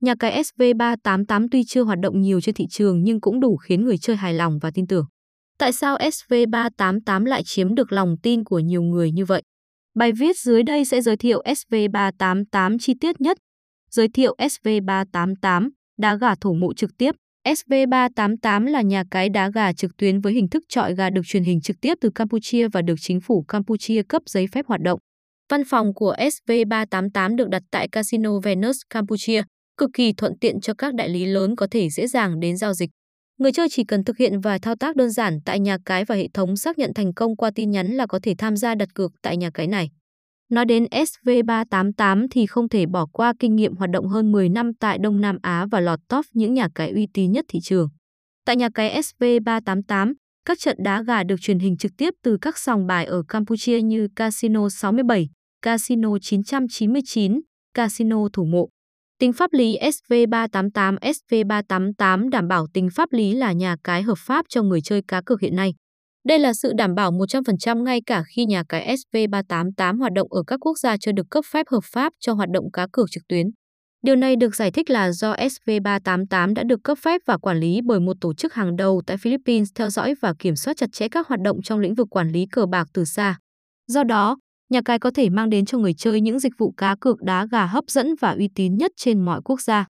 Nhà cái SV388 tuy chưa hoạt động nhiều trên thị trường nhưng cũng đủ khiến người chơi hài lòng và tin tưởng. Tại sao SV388 lại chiếm được lòng tin của nhiều người như vậy? Bài viết dưới đây sẽ giới thiệu SV388 chi tiết nhất. Giới thiệu SV388, đá gà thổ mộ trực tiếp. SV388 là nhà cái đá gà trực tuyến với hình thức trọi gà được truyền hình trực tiếp từ Campuchia và được chính phủ Campuchia cấp giấy phép hoạt động. Văn phòng của SV388 được đặt tại Casino Venus, Campuchia, cực kỳ thuận tiện cho các đại lý lớn có thể dễ dàng đến giao dịch. Người chơi chỉ cần thực hiện vài thao tác đơn giản tại nhà cái và hệ thống xác nhận thành công qua tin nhắn là có thể tham gia đặt cược tại nhà cái này. Nói đến SV388 thì không thể bỏ qua kinh nghiệm hoạt động hơn 10 năm tại Đông Nam Á và lọt top những nhà cái uy tín nhất thị trường. Tại nhà cái SV388, các trận đá gà được truyền hình trực tiếp từ các sòng bài ở Campuchia như Casino 67, Casino 999, Casino Thủ Mộ. Tính pháp lý SV388 SV388 đảm bảo tính pháp lý là nhà cái hợp pháp cho người chơi cá cược hiện nay. Đây là sự đảm bảo 100% ngay cả khi nhà cái SV388 hoạt động ở các quốc gia chưa được cấp phép hợp pháp cho hoạt động cá cược trực tuyến. Điều này được giải thích là do SV388 đã được cấp phép và quản lý bởi một tổ chức hàng đầu tại Philippines theo dõi và kiểm soát chặt chẽ các hoạt động trong lĩnh vực quản lý cờ bạc từ xa. Do đó, nhà cái có thể mang đến cho người chơi những dịch vụ cá cược đá gà hấp dẫn và uy tín nhất trên mọi quốc gia.